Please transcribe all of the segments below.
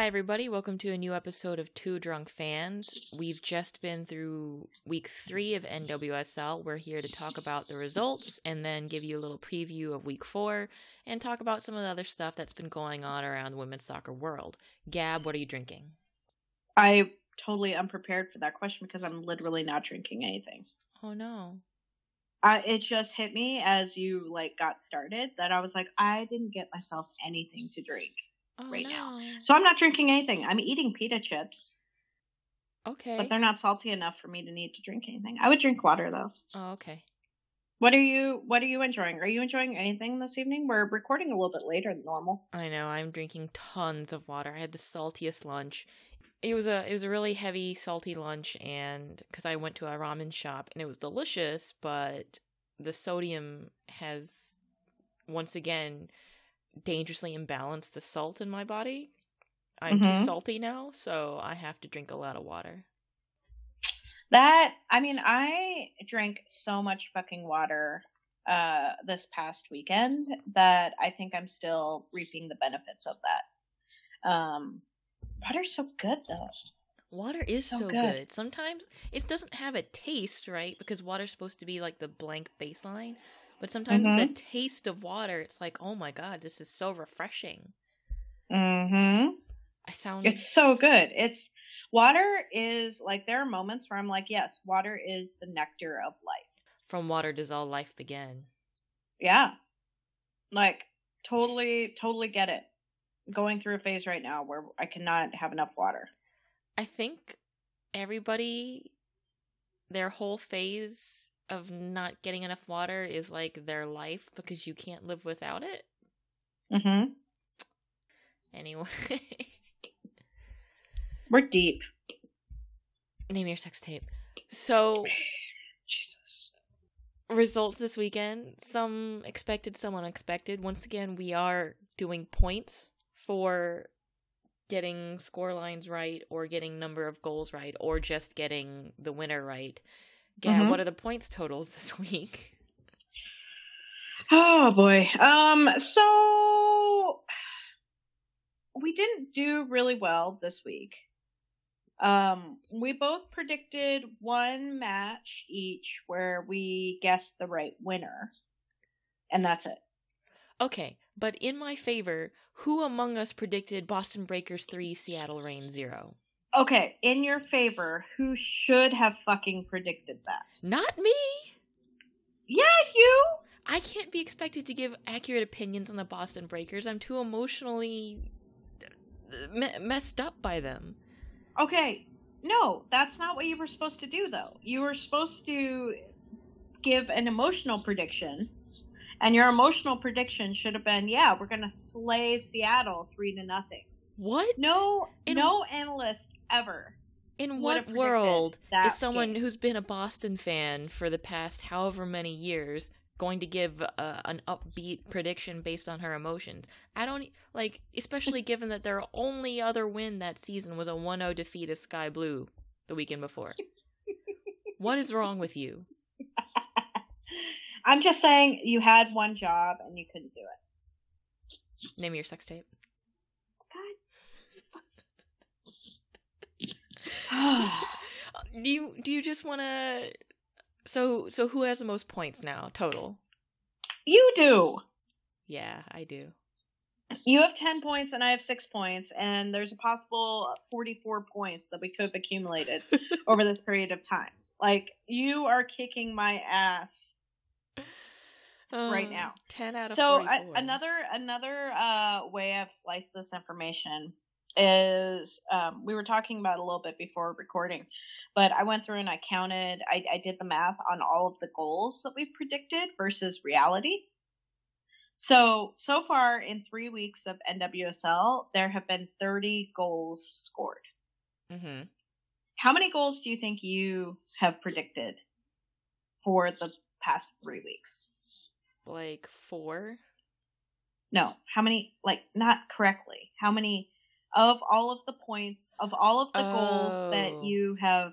Hi, everybody. Welcome to a new episode of Two Drunk Fans. We've just been through week three of NWSL. We're here to talk about the results and then give you a little preview of week four and talk about some of the other stuff that's been going on around the women's soccer world. Gab, what are you drinking? I totally unprepared for that question because I'm literally not drinking anything. Oh, no. I, it just hit me as you like got started that I was like, I didn't get myself anything to drink Oh, right no. now. So I'm not drinking anything. I'm eating pita chips, Okay. but they're not salty enough for me to need to drink anything. I would drink water though. oh, okay. What are you what are you enjoying? Are you enjoying anything this evening? We're recording a little bit later than normal. I know. I'm drinking tons of water. I had the saltiest lunch. It was a it was a really heavy salty lunch and cuz I went to a ramen shop and it was delicious, but the sodium has once again dangerously imbalanced the salt in my body. I'm too Mhm. salty now, so I have to drink a lot of water. That I mean, I drank so much fucking water uh this past weekend that I think I'm still reaping the benefits of that. Um water's so good though. Water is So so, good. good. Sometimes it doesn't have a taste, right? Because water's supposed to be like the blank baseline. But sometimes the Mhm. taste of water, it's like, oh my god, this is so refreshing. Mhm. I sound It's so good. It's water is like there are moments where I'm like, yes, water is the nectar of life. from water does all life begin. Yeah. Like totally totally get it. Going through a phase right now where I cannot have enough water. I think everybody, their whole phase of not getting enough water is like their life because you can't live without it. Mhm. Anyway, We're deep. name your sex tape. So, Jesus. results this weekend some expected some unexpected once again we are doing points for getting score lines right or getting number of goals right or just getting the winner right Gab, Mhm. what are the points totals this week Oh boy. Um so we didn't do really well this week. Um we both predicted one match each where we guessed the right winner. And that's it. okay but in my favor who among us predicted boston breakers 3 seattle reign 0 Okay, in your favor, who should have fucking predicted that? not me Yeah, you. i can't be expected to give accurate opinions on the boston breakers i'm too emotionally uh, me- messed up by them Okay. No, that's not what you were supposed to do though. You were supposed to give an emotional prediction. And your emotional prediction should have been, yeah, we're going to slay Seattle 3 to nothing. What? No In- no analyst ever. In what world is someone game. who's been a Boston fan for the past however many years going to give uh, an upbeat prediction based on her emotions? I don't like, especially given that their only other win that season was a 1-0 defeat of Sky Blue the weekend before. what is wrong with you? I'm just saying you had one job and you couldn't do it. Name your sex tape. God. Do you do you just want to? So so who has the most points now total? you do. Yeah, I do. You have 10 points and I have 6 points, and there's a possible 44 points that we could have accumulated over this period of time. Like, you are kicking my ass. Right Uh, now. ten out of So, 44. a- another another uh, way I've sliced this information is um, we were talking about a little bit before recording, but I went through and I counted, I, I did the math on all of the goals that we've predicted versus reality. So, so far in three weeks of NWSL, there have been 30 goals scored. Mm-hmm. How many goals do you think you have predicted for the past three weeks? Like four. No, how many, like, not correctly. How many of all of the points, of all of the goals Oh. that you have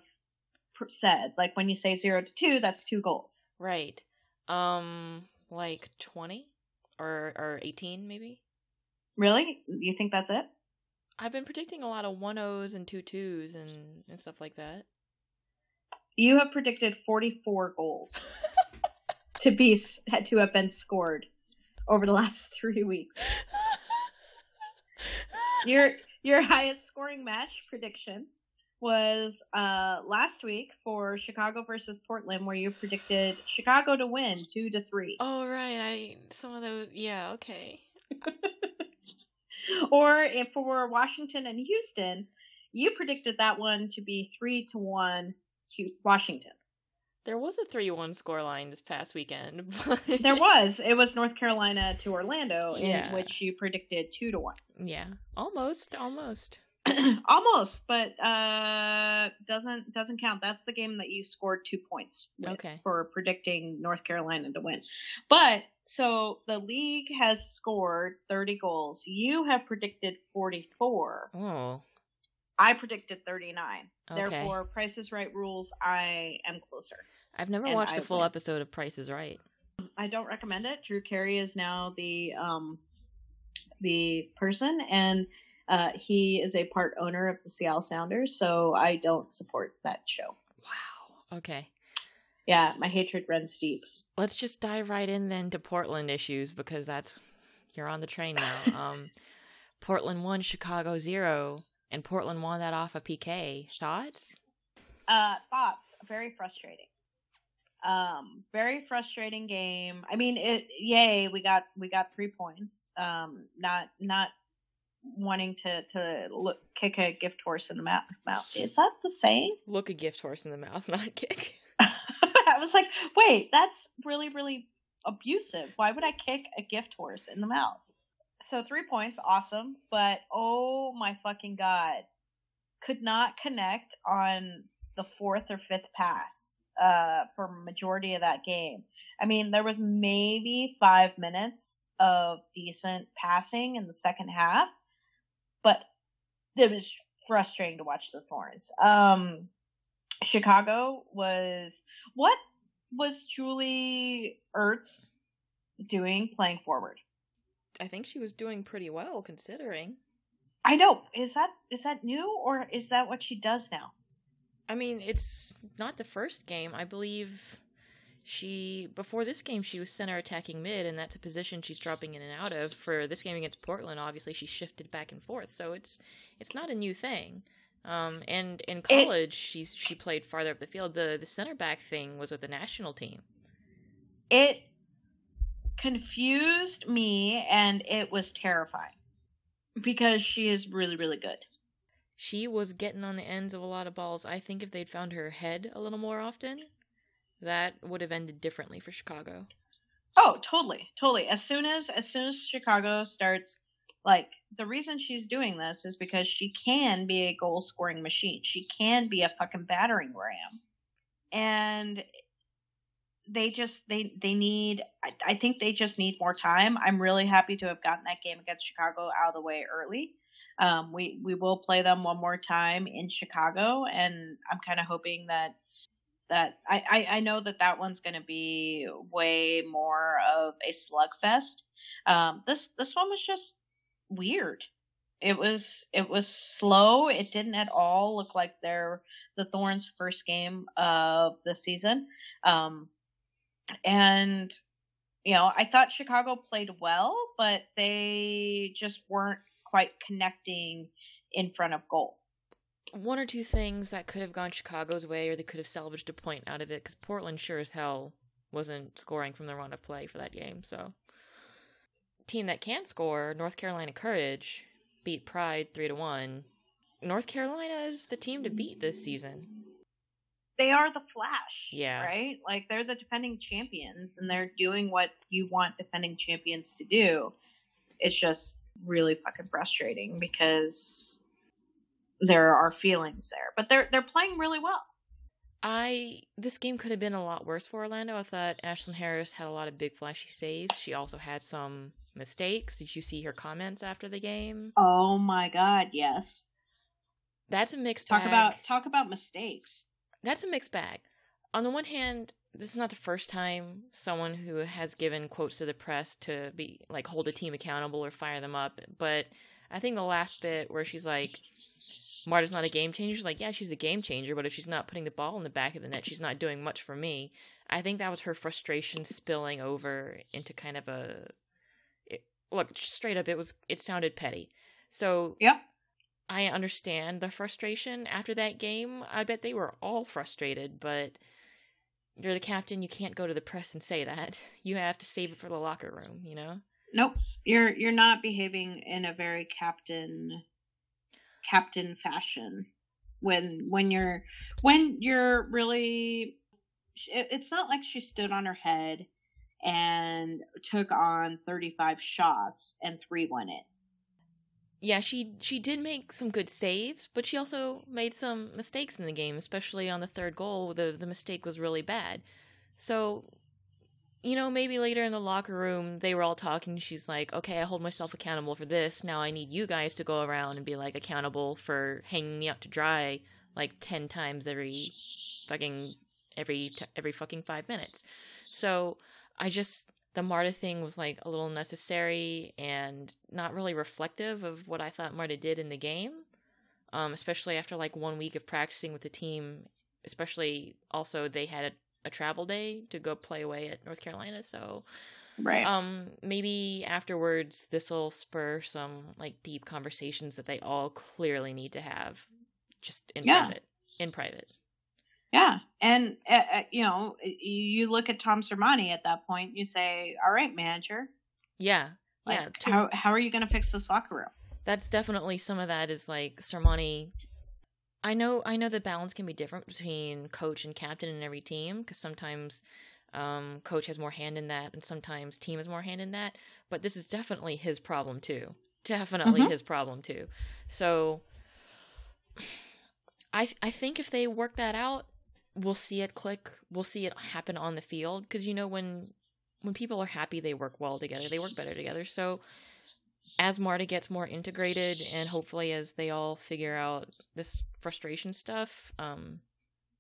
pr- said? Like, when you say zero to two, that's two goals. Right. Um, like twenty or or eighteen, maybe. Really? You think that's it? I've been predicting a lot of one O's and two twos and and stuff like that. You have predicted 44 goals to be to have been scored over the last three weeks. your your highest scoring match prediction was uh, last week for Chicago versus Portland, where you predicted Chicago to win two to three. Oh right, I some of those. Yeah, okay. or if for Washington and Houston, you predicted that one to be three to one Washington. There was a three-one scoreline this past weekend. there was. It was North Carolina to Orlando, in which you predicted two to one. Yeah, almost, almost. almost, but uh, doesn't doesn't count. That's the game that you scored two points. okay. For predicting North Carolina to win, but so the league has scored thirty goals. You have predicted forty four. Oh. I predicted thirty nine. Okay. Therefore, Price is Right rules. I am closer. I've never watched a full win. episode of Price is Right. I don't recommend it. Drew Carey is now the um the person and uh, he is a part owner of the Seattle Sounders, so I don't support that show. Wow. Okay. Yeah, my hatred runs deep. Let's just dive right in then to Portland issues because that's you're on the train now. um, Portland 1 Chicago zero, and Portland won that off a of PK. Thoughts? Uh, thoughts. Very frustrating. Um, very frustrating game. I mean, it. Yay, we got we got three points. Um, not not wanting to to look kick a gift horse in the mouth. mouth. Is that the saying? Look a gift horse in the mouth, not kick. I was like, wait, that's really really abusive. Why would I kick a gift horse in the mouth? So three points, awesome, but oh my fucking god, could not connect on the fourth or fifth pass uh, for majority of that game. I mean, there was maybe five minutes of decent passing in the second half, but it was frustrating to watch the Thorns. Um, Chicago was what was Julie Ertz doing playing forward? I think she was doing pretty well considering. I know. Is that is that new or is that what she does now? I mean, it's not the first game. I believe she before this game she was center attacking mid and that's a position she's dropping in and out of for this game against portland obviously she shifted back and forth so it's it's not a new thing um, and in college it, she's she played farther up the field the the center back thing was with the national team it confused me and it was terrifying because she is really really good she was getting on the ends of a lot of balls i think if they'd found her head a little more often that would have ended differently for Chicago. Oh, totally, totally. As soon as as soon as Chicago starts like the reason she's doing this is because she can be a goal scoring machine. She can be a fucking battering ram. And they just they they need I, I think they just need more time. I'm really happy to have gotten that game against Chicago out of the way early. Um, we we will play them one more time in Chicago, and I'm kind of hoping that that I, I, I know that that one's going to be way more of a slugfest. Um, this this one was just weird. It was it was slow. It didn't at all look like their the Thorns' first game of the season. Um, and you know, I thought Chicago played well, but they just weren't quite connecting in front of goal one or two things that could have gone Chicago's way, or they could have salvaged a point out of it, because Portland sure as hell wasn't scoring from the run of play for that game. So, team that can score, North Carolina Courage, beat Pride three to one. North Carolina is the team to beat this season. They are the Flash, yeah, right? Like they're the defending champions, and they're doing what you want defending champions to do. It's just really fucking frustrating because there are feelings there, but they're they're playing really well. I this game could have been a lot worse for Orlando. I thought Ashlyn Harris had a lot of big flashy saves. She also had some mistakes. Did you see her comments after the game? Oh my god, yes. That's a mixed talk bag. about talk about mistakes. That's a mixed bag. On the one hand, this is not the first time someone who has given quotes to the press to be like hold a team accountable or fire them up, but I think the last bit where she's like, Marta's not a game changer. She's like, yeah, she's a game changer, but if she's not putting the ball in the back of the net, she's not doing much for me. I think that was her frustration spilling over into kind of a. It, look, straight up, it was. It sounded petty. So Yep. I understand the frustration after that game. I bet they were all frustrated, but you're the captain. You can't go to the press and say that. You have to save it for the locker room. You know. Nope. You're you're not behaving in a very captain captain fashion when when you're when you're really it- it's not like she stood on her head and took on 35 shots and 3 went in. Yeah, she she did make some good saves, but she also made some mistakes in the game, especially on the third goal. The the mistake was really bad. So, you know, maybe later in the locker room they were all talking. She's like, "Okay, I hold myself accountable for this. Now I need you guys to go around and be like accountable for hanging me out to dry like 10 times every fucking every every fucking 5 minutes." So, I just the Marta thing was like a little necessary and not really reflective of what I thought Marta did in the game. Um, especially after like one week of practicing with the team, especially also they had a, a travel day to go play away at North Carolina. So Right. um, maybe afterwards this will spur some like deep conversations that they all clearly need to have, just in Yeah. private. In private. Yeah, and uh, uh, you know, you- look at Tom Sermanni at that point. You say, "All right, manager, Yeah. like, yeah. to- how how are you going to fix the locker room?" that's definitely some of that is like Sermanni. I know I know the balance can be different between coach and captain in every team because sometimes um, coach has more hand in that and sometimes team has more hand in that. But this is definitely his problem too. Definitely Mhm. his problem too. So I I think if they work that out, we'll see it click. We'll see it happen on the field because you know when when people are happy, they work well together. They work better together. So as Marta gets more integrated and hopefully as they all figure out this frustration stuff, um,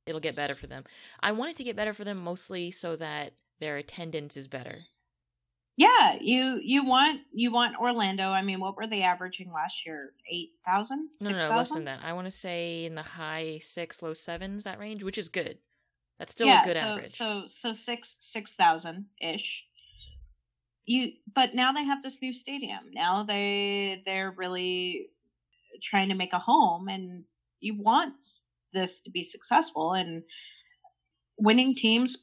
it'll get better for them. I want it to get better for them mostly so that their attendance is better. Yeah, you you want you want Orlando. I mean, what were they averaging last year? Eight thousand? No, no, no, less than that. I want to say in the high six, low sevens, that range, which is good. That's still yeah, a good so, average. So so six six thousand ish. You but now they have this new stadium. Now they they're really trying to make a home, and you want this to be successful. And winning teams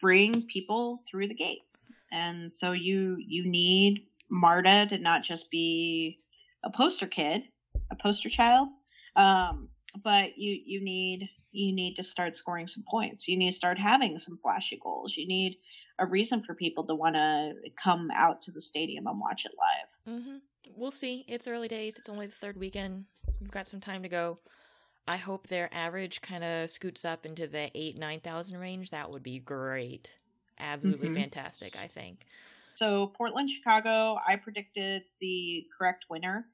bring people through the gates, and so you you need Marta to not just be a poster kid, a poster child, um, but you you need you need to start scoring some points. You need to start having some flashy goals. You need a reason for people to want to come out to the stadium and watch it live. Mm-hmm. We'll see. It's early days. It's only the third weekend. We've got some time to go. I hope their average kind of scoots up into the eight nine thousand range. That would be great. Absolutely Mhm. fantastic. I think. So Portland, Chicago, I predicted the correct winner.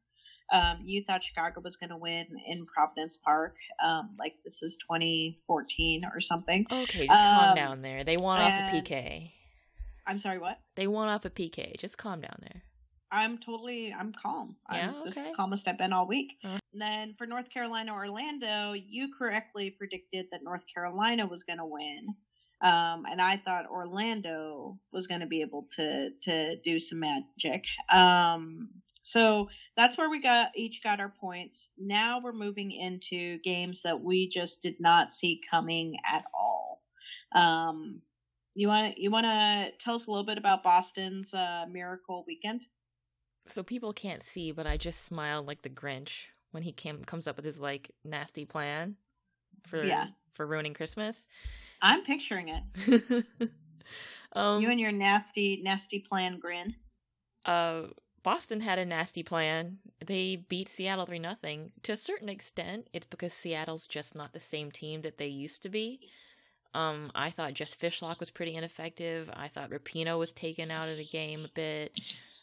Um, you thought Chicago was going to win in Providence Park, um, like this is 2014 or something. Okay, just calm Um, down there. They won off a PK. I'm sorry, what? They won off a PK. Just calm down there. I'm totally, I'm calm. Yeah, I'm okay. the calmest I've been all week. Uh. Then for North Carolina, Orlando, you correctly predicted that North Carolina was going to win. Um, and I thought Orlando was going to be able to, to do some magic. Um, so that's where we got each got our points. Now we're moving into games that we just did not see coming at all. Um, you want you want to tell us a little bit about Boston's uh, miracle weekend? So people can't see, but I just smiled like the Grinch when he came comes up with his like nasty plan for Yeah. for ruining Christmas. I'm picturing it. um, you and your nasty, nasty plan grin. uh, Boston had a nasty plan. They beat Seattle three nothing. To a certain extent, it's because Seattle's just not the same team that they used to be. Um, I thought Jess Fishlock was pretty ineffective. I thought Rapinoe was taken out of the game a bit.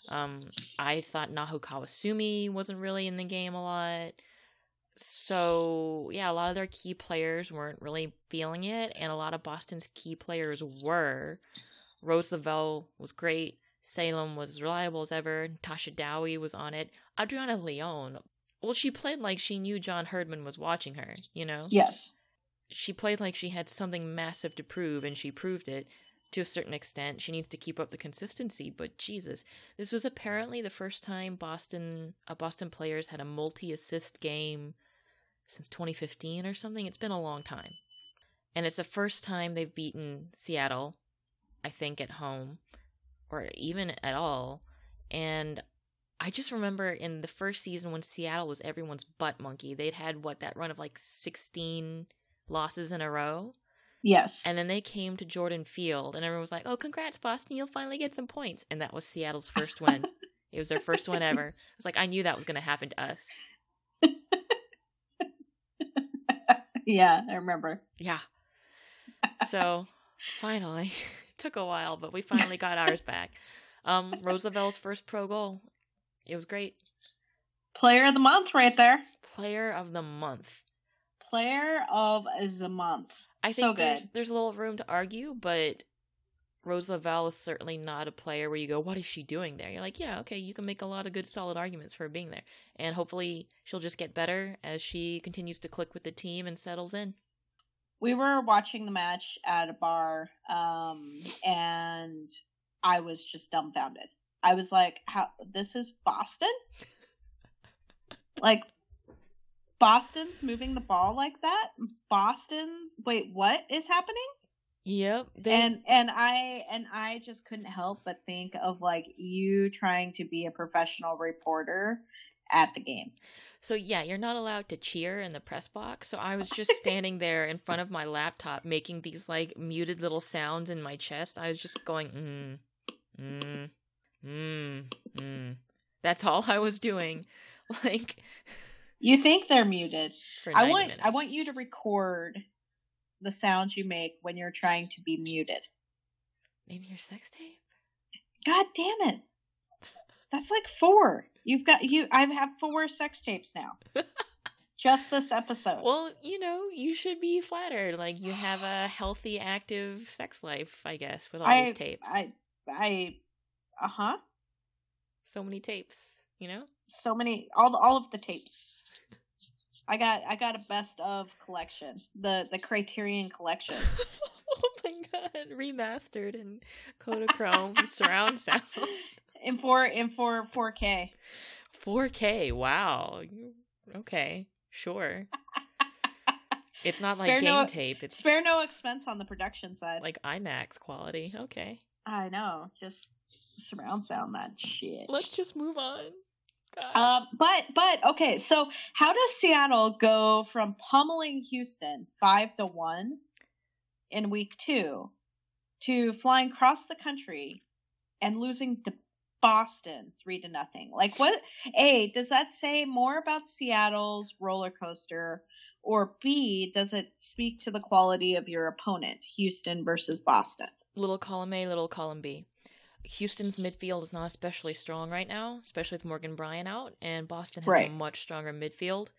Um, I thought Nahomi Kawasumi wasn't really in the game a lot. So yeah, a lot of their key players weren't really feeling it, and a lot of Boston's key players were. Rose Lavelle was great. Salem was as reliable as ever. Tasha Dowie was on it. Adriana Leon, well, she played like she knew John Herdman was watching her, you know? Yes. She played like she had something massive to prove, and she proved it to a certain extent. She needs to keep up the consistency, but Jesus, this was apparently the first time Boston, uh, Boston players had a multi-assist game since 2015 or something. It's been a long time, and it's the first time they've beaten Seattle, I think, at home or even at all. And I just remember in the first season when Seattle was everyone's butt monkey, they'd had what that run of like 16 losses in a row. Yes. And then they came to Jordan Field and everyone was like, "Oh, congrats Boston, you'll finally get some points." And that was Seattle's first win. it was their first win ever. It was like I knew that was going to happen to us. yeah, I remember. Yeah. So, finally, it took a while, but we finally got ours back. Um, Rose Lavelle's first pro goal. It was great. Player of the month, right there. Player of the month. Player of the month. I think So there's there's a little room to argue, but Rose Lavelle is certainly not a player where you go, "What is she doing there?" You're like, "Yeah, okay, you can make a lot of good, solid arguments for her being there," and hopefully she'll just get better as she continues to click with the team and settles in. We were watching the match at a bar, um, and I was just dumbfounded. I was like, "How? This is Boston? like, Boston's moving the ball like that? Boston? Wait, what is happening?" Yep, they, and and I and I just couldn't help but think of like you trying to be a professional reporter at the game. So yeah, you're not allowed to cheer in the press box. So I was just standing there in front of my laptop making these like muted little sounds in my chest. I was just going mm mm mm mm. That's all I was doing. Like You think they're muted. I want minutes. I want you to record the sounds you make when you're trying to be muted. Maybe your sex tape? God damn it. That's like four. You've got you I have four sex tapes now. Just this episode. Well, you know, you should be flattered. Like you have a healthy, active sex life, I guess, with all I, these tapes. I I uh-huh. So many tapes, you know? so many all all of the tapes. I got I got a best of collection. The the Criterion collection. oh my god, remastered in Kodachrome surround sound. In four in four four K. 4K, wow. Okay, sure. It's not like Spare game no- tape, it's Spare no expense on the production side. like IMAX quality. Okay. I know, just surround sound that shit. Let's just move on. God. Um, but but okay, so how does Seattle go from pummeling Houston five to one in week two to flying across the country and losing to Boston three to nothing? Like what? A does that say more about Seattle's roller coaster, or B does it speak to the quality of your opponent, Houston versus Boston? little column A, little column B. Houston's midfield is not especially strong right now, especially with Morgan Brian out, and Boston has Right. a much stronger midfield.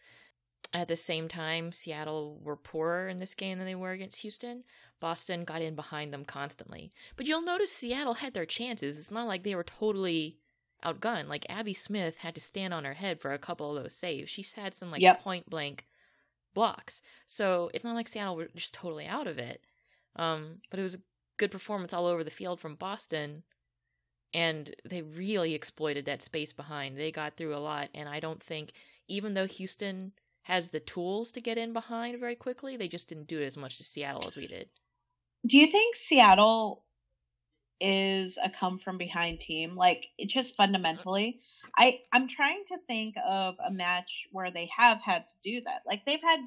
At the same time, Seattle were poorer in this game than they were against Houston. Boston got in behind them constantly. But you'll notice Seattle had their chances. It's not like they were totally outgunned. Like Abby Smith had to stand on her head for a couple of those saves. She's had some like Yep. point blank blocks. So it's not like Seattle were just totally out of it. Um, but it was a good performance all over the field from Boston. And they really exploited that space behind. They got through a lot. And I don't think, even though Houston has the tools to get in behind very quickly, they just didn't do it as much to Seattle as we did. Do you think Seattle is a come from behind team? Like it just fundamentally, I I'm trying to think of a match where they have had to do that. Like they've had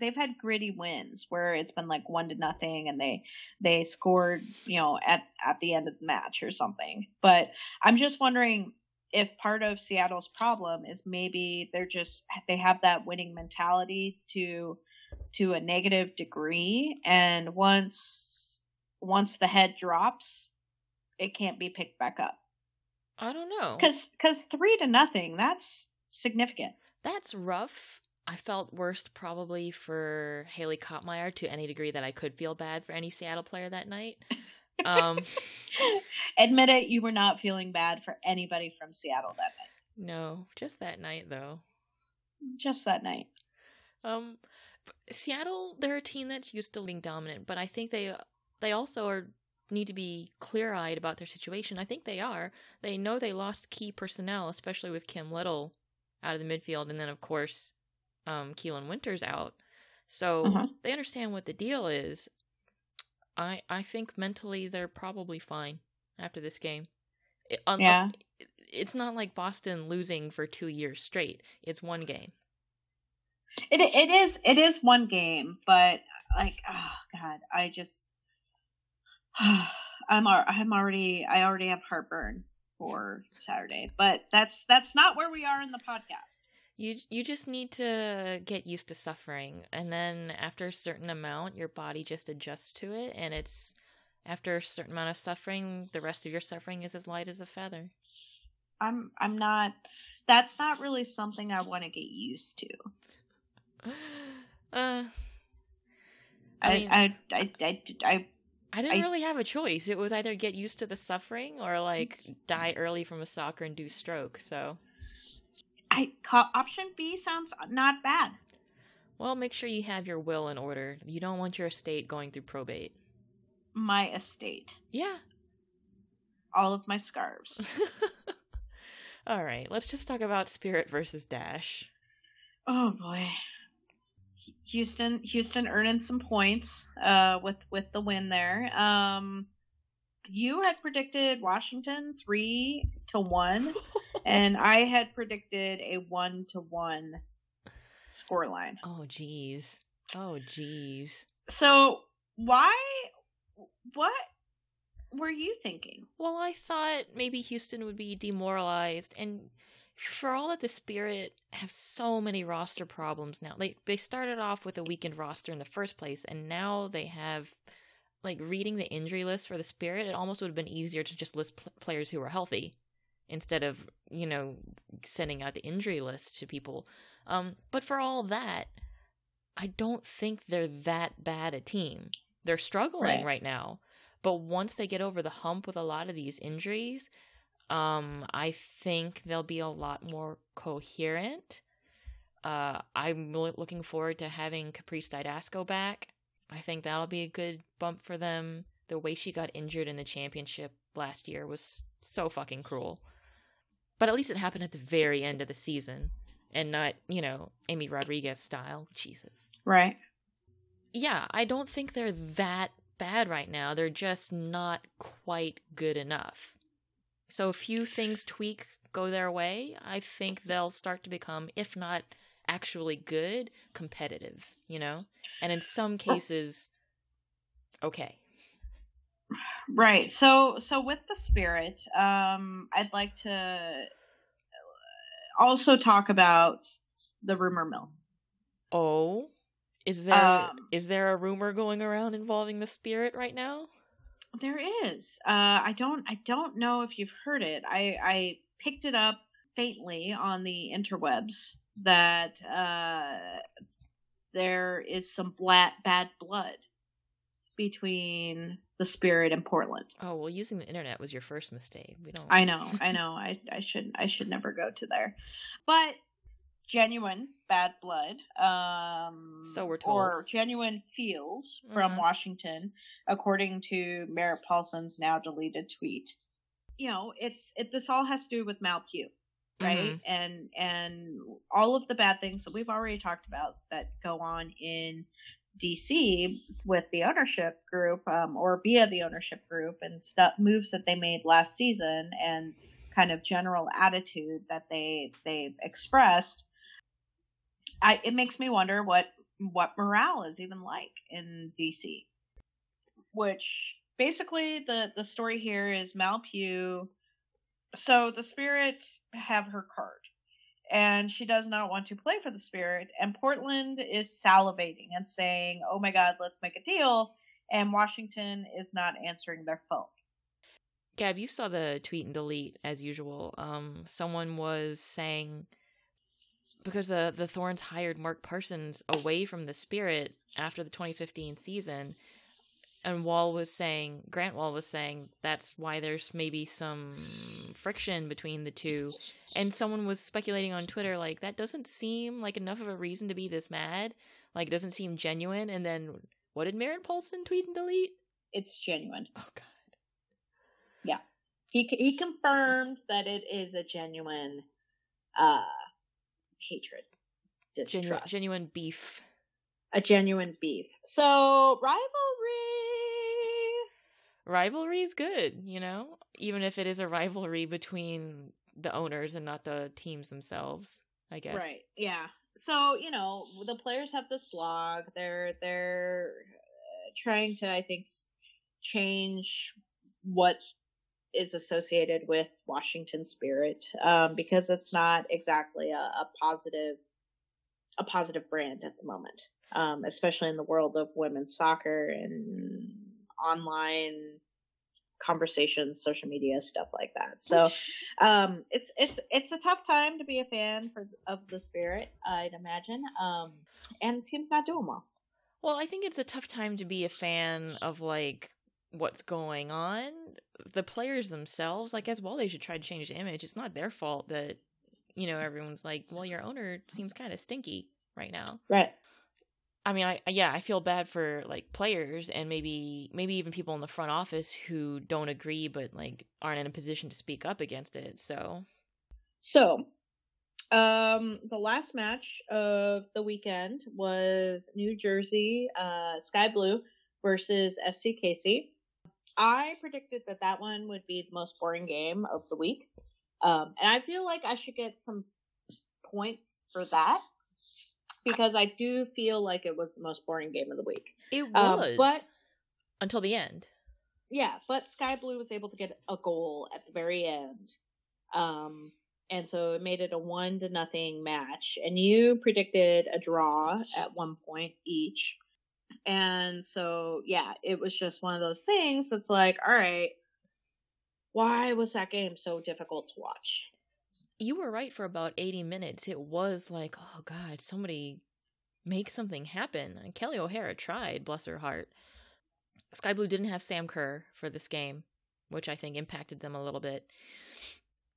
they've had gritty wins where it's been like one to nothing and they they scored you know at at the end of the match or something. But I'm just wondering if part of Seattle's problem is maybe they're just they have that winning mentality to to a negative degree and once once the head drops it can't be picked back up I don't know. because because three to nothing that's significant That's rough. I felt worst probably for Haley Kopmeyer to any degree that I could feel bad for any Seattle player that night. Um, Admit it, you were not feeling bad for anybody from Seattle that night. no, just that night though. Just that night. Um, Seattle, they're a team that's used to being dominant, but I think they they also are need to be clear eyed about their situation. I think they are. They know they lost key personnel, especially with Kim Little out of the midfield, and then of course, um, Keelin Winters out. So Mhm. they understand what the deal is. I I think mentally they're probably fine after this game. It, un- Yeah. it's not like Boston losing for two years straight. It's one game. It it is it is one game, but like oh god, I just I'm I'm already I already have heartburn for Saturday, but that's that's not where we are in the podcast. You you just need to get used to suffering, and then after a certain amount, your body just adjusts to it, and it's after a certain amount of suffering, the rest of your suffering is as light as a feather. I'm I'm not that's not really something I want to get used to. Uh, I I mean- I I I, I, I didn't I- really have a choice. It was either get used to the suffering or like die early from a soccer induced stroke. So, I option B sounds not bad. well, make sure you have your will in order. You don't want your estate going through probate. My estate, Yeah. all of my scarves. All right, let's just talk about Spirit versus Dash. Oh boy. Houston Houston earning some points uh with with the win there. Um you had predicted Washington 3 to 1 and I had predicted a 1 to 1 scoreline. Oh, jeez. Oh, jeez. So, why what were you thinking? Well, I thought maybe Houston would be demoralized, and for all that the Spirit have so many roster problems now. Like they started off with a weakened roster in the first place, and now they have like reading the injury list for the Spirit. It almost would have been easier to just list pl- players who were healthy instead of you know sending out the injury list to people. Um, but for all that, I don't think they're that bad a team. They're struggling Right. right now. But once they get over the hump with a lot of these injuries, um, I think they'll be a lot more coherent. Uh, I'm looking forward to having Caprice Dydasco back. I think that'll be a good bump for them. The way she got injured in the championship last year was so fucking cruel. But at least it happened at the very end of the season and not, you know, Amy Rodriguez style. Jesus Right. yeah, I don't think they're that bad right now. They're just not quite good enough. So a few things tweak go their way, I think they'll start to become, if not actually good, competitive, you know? And in some cases, okay. Right. So so with the spirit, um I'd like to also talk about the rumor mill. Oh, is there is Um, there a rumor going around involving the spirit right now? There is. Uh, I don't. I don't know if you've heard it. I I picked it up faintly on the interwebs that uh, there is some bad blood between the spirit and Portland. Oh, well, using the internet was your first mistake. We don't I know. I know. I I should I should never go to there, but genuine bad blood. Um, So we're told. or genuine feels from Mhm. Washington, according to Merritt Paulson's now deleted tweet. You know, it's it. This all has to do with Mal Pugh, right? Mhm. And and all of the bad things that we've already talked about that go on in DC with the ownership group, um, or via the ownership group, and stuff moves that they made last season, and kind of general attitude that they they expressed. I it makes me wonder what what morale is even like in DC. Which basically the the story here is Mal Pugh. So the spirit have her card, and she does not want to play for the spirit. And Portland is salivating and saying, "Oh my God, let's make a deal." And Washington is not answering their phone. Gab, you saw the tweet and delete as usual. Um, someone was saying because the the Thorns hired Mark Parsons away from the Spirit after the 2015 season, and Wahl was saying, Grant Wahl was saying, that's why there's maybe some friction between the two. And someone was speculating on Twitter, like, that doesn't seem like enough of a reason to be this mad. Like, it doesn't seem genuine. And then, what did Merritt Paulson tweet and delete? It's genuine. Oh, God. Yeah. He, he confirmed that it is a genuine uh, hatred. Genu- Distrust. genuine beef. a genuine beef. So rivalry. Rivalry is good, you know? Even if it is a rivalry between the owners and not the teams themselves, I guess. Right. Yeah. So you know the players have this blog. They're they're uh, trying to I think change what is associated with Washington Spirit um, because it's not exactly a, a positive a positive brand at the moment, um, especially in the world of women's soccer and online conversations, social media stuff like that. So um, it's it's it's a tough time to be a fan for of the Spirit, I'd imagine. Um, and the team's not doing well. Well, I think it's a tough time to be a fan of like what's going on. The players themselves, like as well, they should try to change the image. It's not their fault that you know everyone's like, well, your owner seems kind of stinky right now. Right. I mean, I yeah, I feel bad for like players and maybe maybe even people in the front office who don't agree but like aren't in a position to speak up against it. So So, um, the last match of the weekend was New Jersey uh, Sky Blue versus FC KC. I predicted that that one would be the most boring game of the week, um, and I feel like I should get some points for that because I do feel like it was the most boring game of the week. it Um, was, but- until the end. Yeah, but Sky Blue was able to get a goal at the very end. Um, and so it made it a one to nothing match. And you predicted a draw at one point each. And so, yeah, it was just one of those things that's like, all right, why was that game so difficult to watch? You were right for about 80 minutes. It was like, oh god, somebody make something happen. And Kelley O'Hara tried, bless her heart. Sky Blue didn't have Sam Kerr for this game, which I think impacted them a little bit.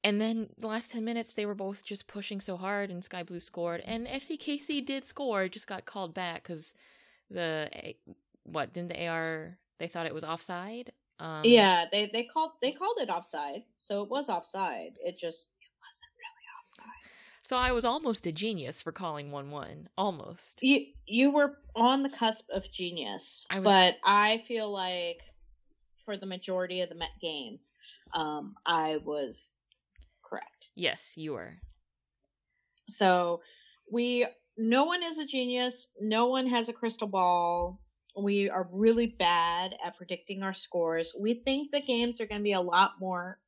And then the last 10 minutes, they were both just pushing so hard, and Sky Blue scored. And FCKC did score, just got called back because the. What? Didn't the AR. They thought it was offside? Um, yeah, they, they called they called it offside, so it was offside. It just it wasn't really offside. So I was almost a genius for calling 1 1. Almost. you you were on the cusp of genius, I was- but I feel like for the majority of the Met game, um, I was correct. Yes, you were. So we no one is a genius. No one has a crystal ball. We are really bad at predicting our scores. We think the games are going to be a lot more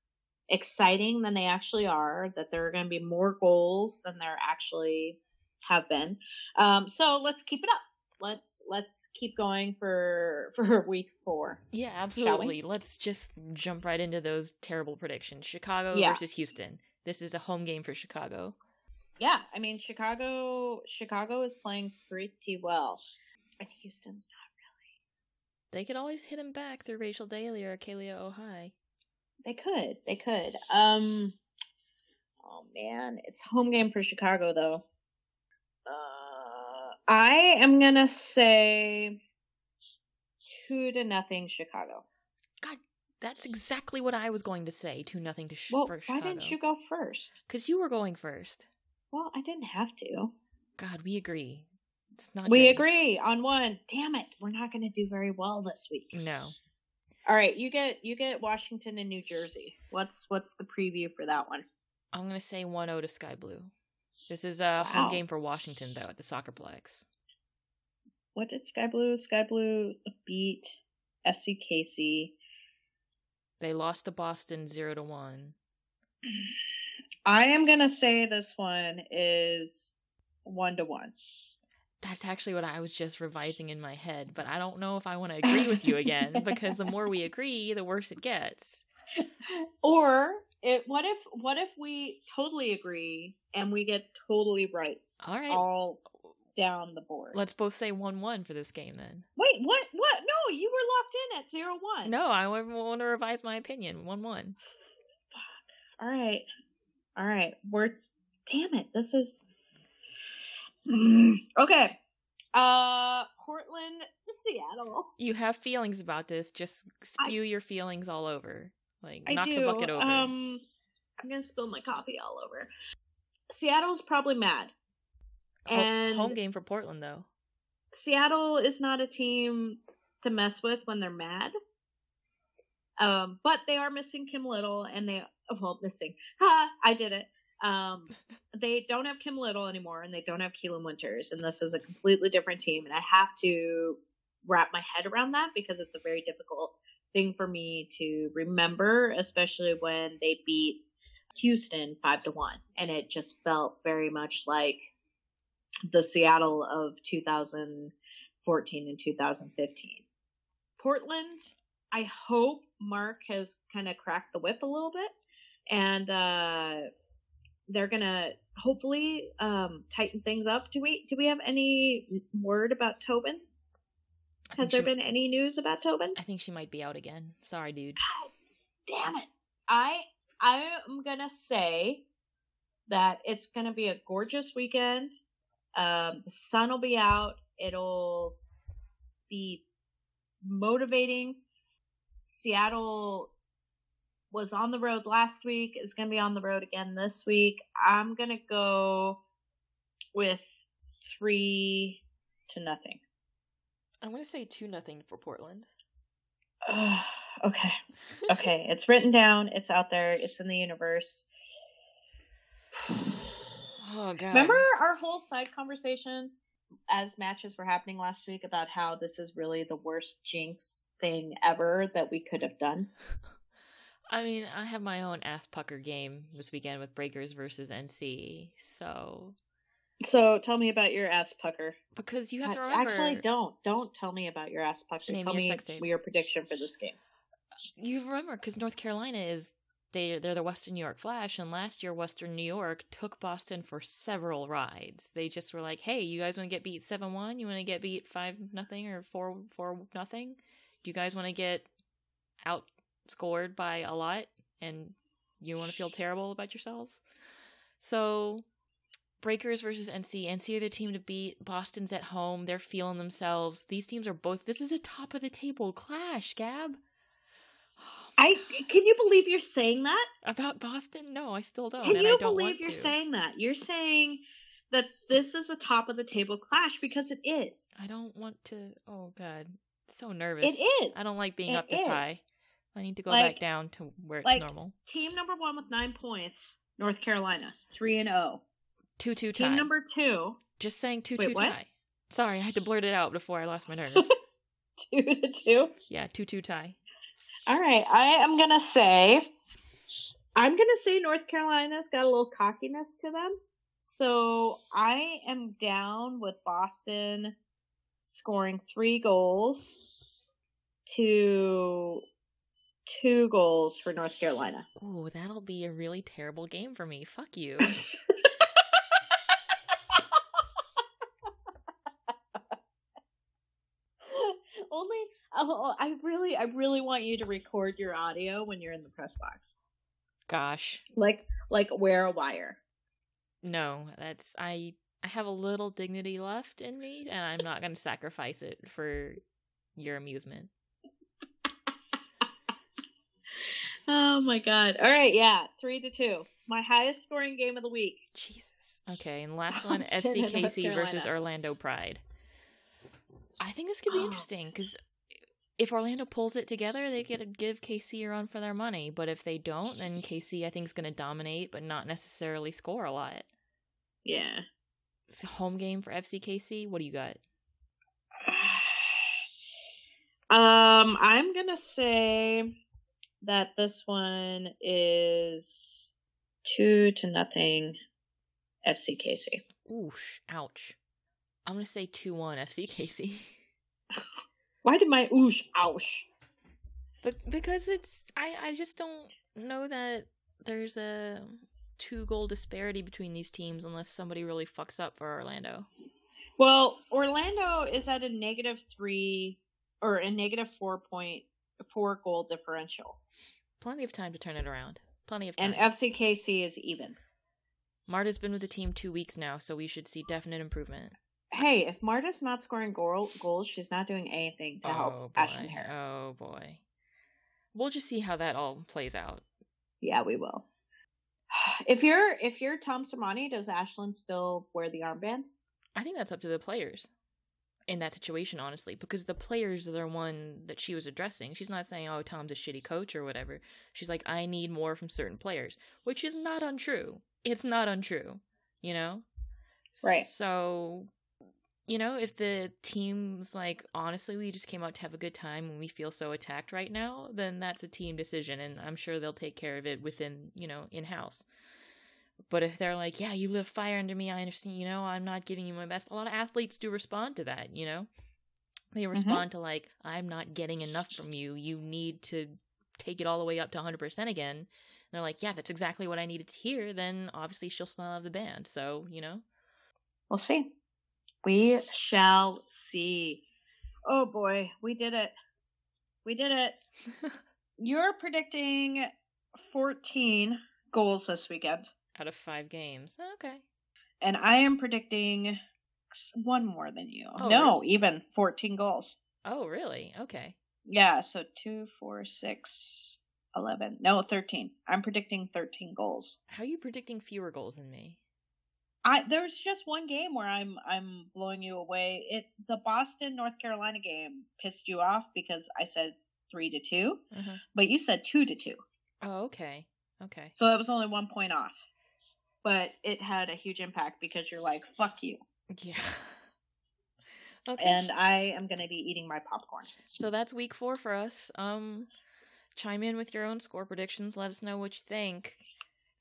exciting than they actually are. That there are going to be more goals than there actually have been. Um, so let's keep it up. Let's let's keep going for for week four. Yeah, absolutely. Let's just jump right into those terrible predictions. Chicago Yeah. versus Houston. This is a home game for Chicago. Yeah, I mean Chicago. Chicago is playing pretty well, and Houston's not. Really. They could always hit him back through Rachel Daly or Kealia Ohai. They could. They could. Um. Oh man, it's home game for Chicago though. Uh, I am gonna say two to nothing Chicago. God, that's exactly what I was going to say. Two nothing to sh- Well, why Chicago. didn't you go first? Because you were going first. Well, I didn't have to. God, we agree. It's not. we good. agree on one. Damn it, we're not gonna do very well this week. No. All right, you get you get Washington and New Jersey. What's what's the preview for that one? I'm gonna say 1-0 to Sky Blue. This is a Wow. home game for Washington though at the Soccerplex. What did Sky Blue? Sky Blue beat FC KC. They lost to Boston zero to one. I am gonna say this one is one to one. That's actually what I was just revising in my head, but I don't know if I want to agree with you again because the more we agree, the worse it gets. Or it, what if what if we totally agree and we get totally right All right, all down the board? let's both say one-one for this game then. Wait, what? What? no, you were locked in at zero one. No, I want to revise my opinion. One one. All right, all right. We're damn it. This is okay. Uh, Portland, Seattle. You have feelings about this. Just spew I, your feelings all over. Like I knock do. the bucket over. Um, I'm gonna spill my coffee all over. Seattle's probably mad. and home game for Portland though. Seattle is not a team to mess with when they're mad. Um, but they are missing Kim Little, and they well missing. Ha! I did it. Um, they don't have Kim Little anymore, and they don't have Keelin Winters, and this is a completely different team. And I have to wrap my head around that because it's a very difficult thing for me to remember, especially when they beat Houston five to one, and it just felt very much like the Seattle of 2014 and 2015. Portland, I hope Mark has kind of cracked the whip a little bit, and uh, they're gonna hopefully um, tighten things up. Do we do we have any word about Tobin? Has there been any news about Tobin? I think she might be out again. Sorry, dude. God damn it! I I am gonna say that it's gonna be a gorgeous weekend. Um, the sun will be out. It'll be motivating. Seattle was on the road last week. Is going to be on the road again this week. I'm going to go with three to nothing. I'm going to say two nothing for Portland. Uh, okay. Okay. it's written down. It's out there. It's in the universe. Oh god. Remember our whole side conversation as matches were happening last week about how this is really the worst jinx thing ever that we could have done? I mean, I have my own ass pucker game this weekend with Breakers versus NC, so so tell me about your ass pucker. Because you have to remember. Actually, don't don't tell me about your ass pucker. Name tell your me sex tape. your prediction for this game. You remember because North Carolina is they they're the Western New York Flash, and last year Western New York took Boston for several rides. They just were like, "Hey, you guys want to get beat seven one? You want to get beat five nothing or four four nothing? Do you guys want to get outscored by a lot and you want to feel terrible about yourselves?" So Breakers versus NC. NC are the team to beat. Boston's at home. They're feeling themselves. These teams are both. This is a top of the table clash, Gab. I can you believe you're saying that about Boston? No, I still don't. Can you don't believe you're to. saying that? You're saying that this is a top of the table clash because it is. I don't want to. Oh God, so nervous. It is. I don't like being it up this is. high. I need to go like, back down to where it's like, normal. Team number one with nine points, North Carolina, three and zero. Oh. Two two tie. Team number two. Just saying two Wait, two what? tie. Sorry, I had to blurt it out before I lost my nerve. two to two. Yeah, two two tie. All right, I am gonna say, I'm gonna say North Carolina's got a little cockiness to them. So I am down with Boston scoring three goals to two goals for North Carolina. Oh, that'll be a really terrible game for me. Fuck you. Only oh, oh, I really I really want you to record your audio when you're in the press box. Gosh. Like like wear a wire. No, that's I I have a little dignity left in me and I'm not going to sacrifice it for your amusement. Oh my god. All right, yeah, 3 to 2. My highest scoring game of the week. Jesus. Okay, and last one FCKC versus Orlando Pride. I think this could be interesting because if Orlando pulls it together, they get to give KC a run for their money. But if they don't, then KC I think is going to dominate, but not necessarily score a lot. Yeah. It's a home game for FCKC. What do you got? Um, I'm gonna say that this one is two to nothing FCKC. Oosh, ouch. I'm gonna say two one FCKC. Why did my oosh ouch? But because it's I I just don't know that there's a two goal disparity between these teams unless somebody really fucks up for Orlando. Well, Orlando is at a negative three or a negative four point four goal differential. Plenty of time to turn it around. Plenty of time. And FCKC is even. Marta's been with the team two weeks now, so we should see definite improvement. Hey, if Marta's not scoring goal, goals, she's not doing anything to oh, help boy. Ashlyn Harris. Oh boy. We'll just see how that all plays out. Yeah, we will. If you're if you're Tom Sermanni, does Ashlyn still wear the armband? I think that's up to the players in that situation, honestly, because the players are the one that she was addressing. She's not saying, oh, Tom's a shitty coach or whatever. She's like, I need more from certain players, which is not untrue. It's not untrue, you know? Right. So, you know, if the team's like, honestly, we just came out to have a good time and we feel so attacked right now, then that's a team decision. And I'm sure they'll take care of it within, you know, in house. But if they're like, yeah, you live fire under me, I understand, you know, I'm not giving you my best. A lot of athletes do respond to that, you know? They respond mm-hmm. to, like, I'm not getting enough from you. You need to take it all the way up to 100% again. And they're like, yeah, that's exactly what I needed to hear. Then obviously she'll still have the band. So, you know? We'll see. We shall see. Oh boy, we did it. We did it. You're predicting 14 goals this weekend out of five games. Okay. And I am predicting one more than you. Oh, no, really? even 14 goals. Oh, really? Okay. Yeah, so two, four, six, 11. No, 13. I'm predicting 13 goals. How are you predicting fewer goals than me? I there's just one game where I'm I'm blowing you away. It the Boston North Carolina game pissed you off because I said three to 2 uh-huh. but you said two to two. Oh, okay, okay. So it was only one point off but it had a huge impact because you're like, fuck you. Yeah. okay. And I am going to be eating my popcorn. So that's week four for us. Um, chime in with your own score predictions. Let us know what you think.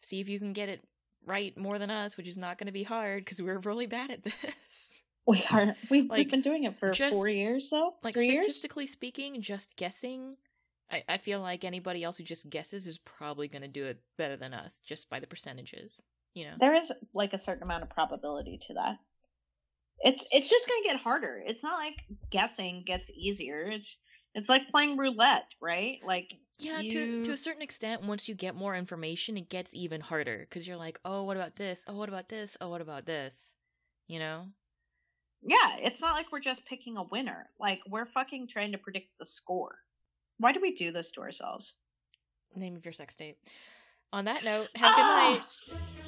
See if you can get it right more than us, which is not going to be hard because we're really bad at this. We are. We've, like, we've been doing it for just, four years, so like Three statistically years? speaking, just guessing. I, I feel like anybody else who just guesses is probably going to do it better than us, just by the percentages you know. There is like a certain amount of probability to that. It's it's just going to get harder. It's not like guessing gets easier. It's it's like playing roulette right? Like yeah you... to to a certain extent once you get more information it gets even harder because you're like oh what about this? Oh what about this? Oh what about this? You know? Yeah it's not like we're just picking a winner. Like we're fucking trying to predict the score. Why do we do this to ourselves? Name of your sex tape. On that note have a good ah! night